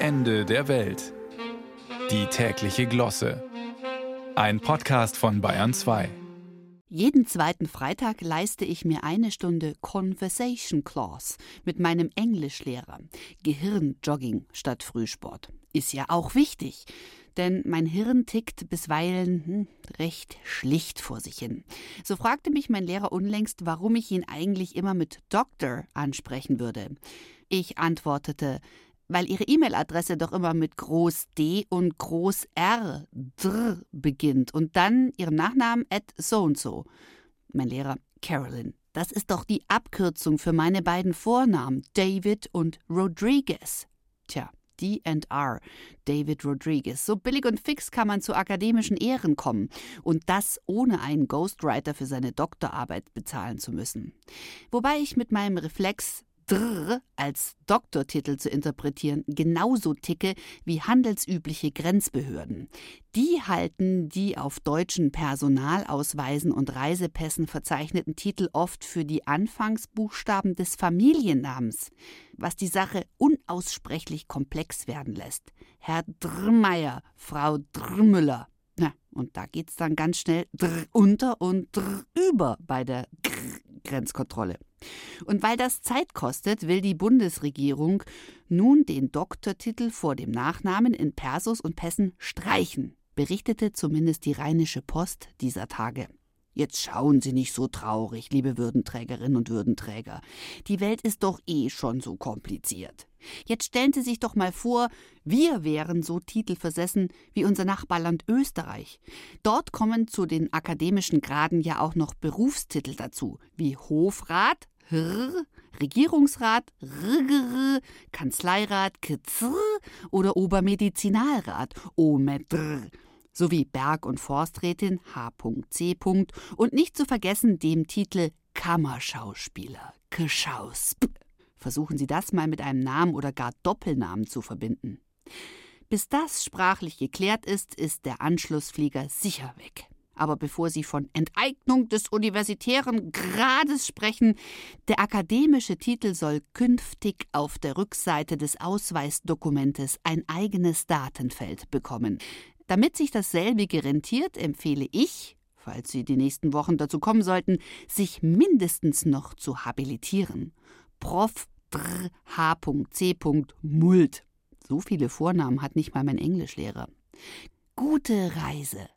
Ende der Welt. Die tägliche Glosse. Ein Podcast von Bayern 2. Jeden zweiten Freitag leiste ich mir eine Stunde Conversation Class mit meinem Englischlehrer. Gehirnjogging statt Frühsport. Ist ja auch wichtig, denn mein Hirn tickt bisweilen hm, recht schlicht vor sich hin. So fragte mich mein Lehrer unlängst, warum ich ihn eigentlich immer mit Doctor ansprechen würde. Ich antwortete, weil ihre E-Mail-Adresse doch immer mit Groß D und Groß R dr beginnt und dann ihrem Nachnamen at so und so. Mein Lehrer, Carolyn, das ist doch die Abkürzung für meine beiden Vornamen, David und Rodriguez. Tja, D&R, David Rodriguez. So billig und fix kann man zu akademischen Ehren kommen. Und das ohne einen Ghostwriter für seine Doktorarbeit bezahlen zu müssen. Wobei ich mit meinem Reflex Dr als Doktortitel zu interpretieren genauso ticke wie handelsübliche Grenzbehörden. Die halten die auf deutschen Personalausweisen und Reisepässen verzeichneten Titel oft für die Anfangsbuchstaben des Familiennamens, was die Sache unaussprechlich komplex werden lässt. Herr Drmeier, Frau Drmüller. Na, und da geht's dann ganz schnell dr unter und dr über bei der Grenzkontrolle. Und weil das Zeit kostet, will die Bundesregierung nun den Doktortitel vor dem Nachnamen in Persus und Pässen streichen, berichtete zumindest die Rheinische Post dieser Tage. Jetzt schauen Sie nicht so traurig, liebe Würdenträgerinnen und Würdenträger. Die Welt ist doch eh schon so kompliziert. Jetzt stellen Sie sich doch mal vor, wir wären so titelversessen wie unser Nachbarland Österreich. Dort kommen zu den akademischen Graden ja auch noch Berufstitel dazu, wie Hofrat, Hr, Regierungsrat, Rgr, Kanzleirat, Kzr oder Obermedizinalrat, Omedr sowie Berg- und Forsträtin H.C. und nicht zu vergessen dem Titel Kammerschauspieler, Kschausp. Versuchen Sie das mal mit einem Namen oder gar Doppelnamen zu verbinden. Bis das sprachlich geklärt ist, ist der Anschlussflieger sicher weg. Aber bevor Sie von Enteignung des universitären Grades sprechen, der akademische Titel soll künftig auf der Rückseite des Ausweisdokumentes ein eigenes Datenfeld bekommen. Damit sich dasselbige rentiert, empfehle ich, falls Sie die nächsten Wochen dazu kommen sollten, sich mindestens noch zu habilitieren. Prof. Dr. H.C. Mult. So viele Vornamen hat nicht mal mein Englischlehrer. Gute Reise.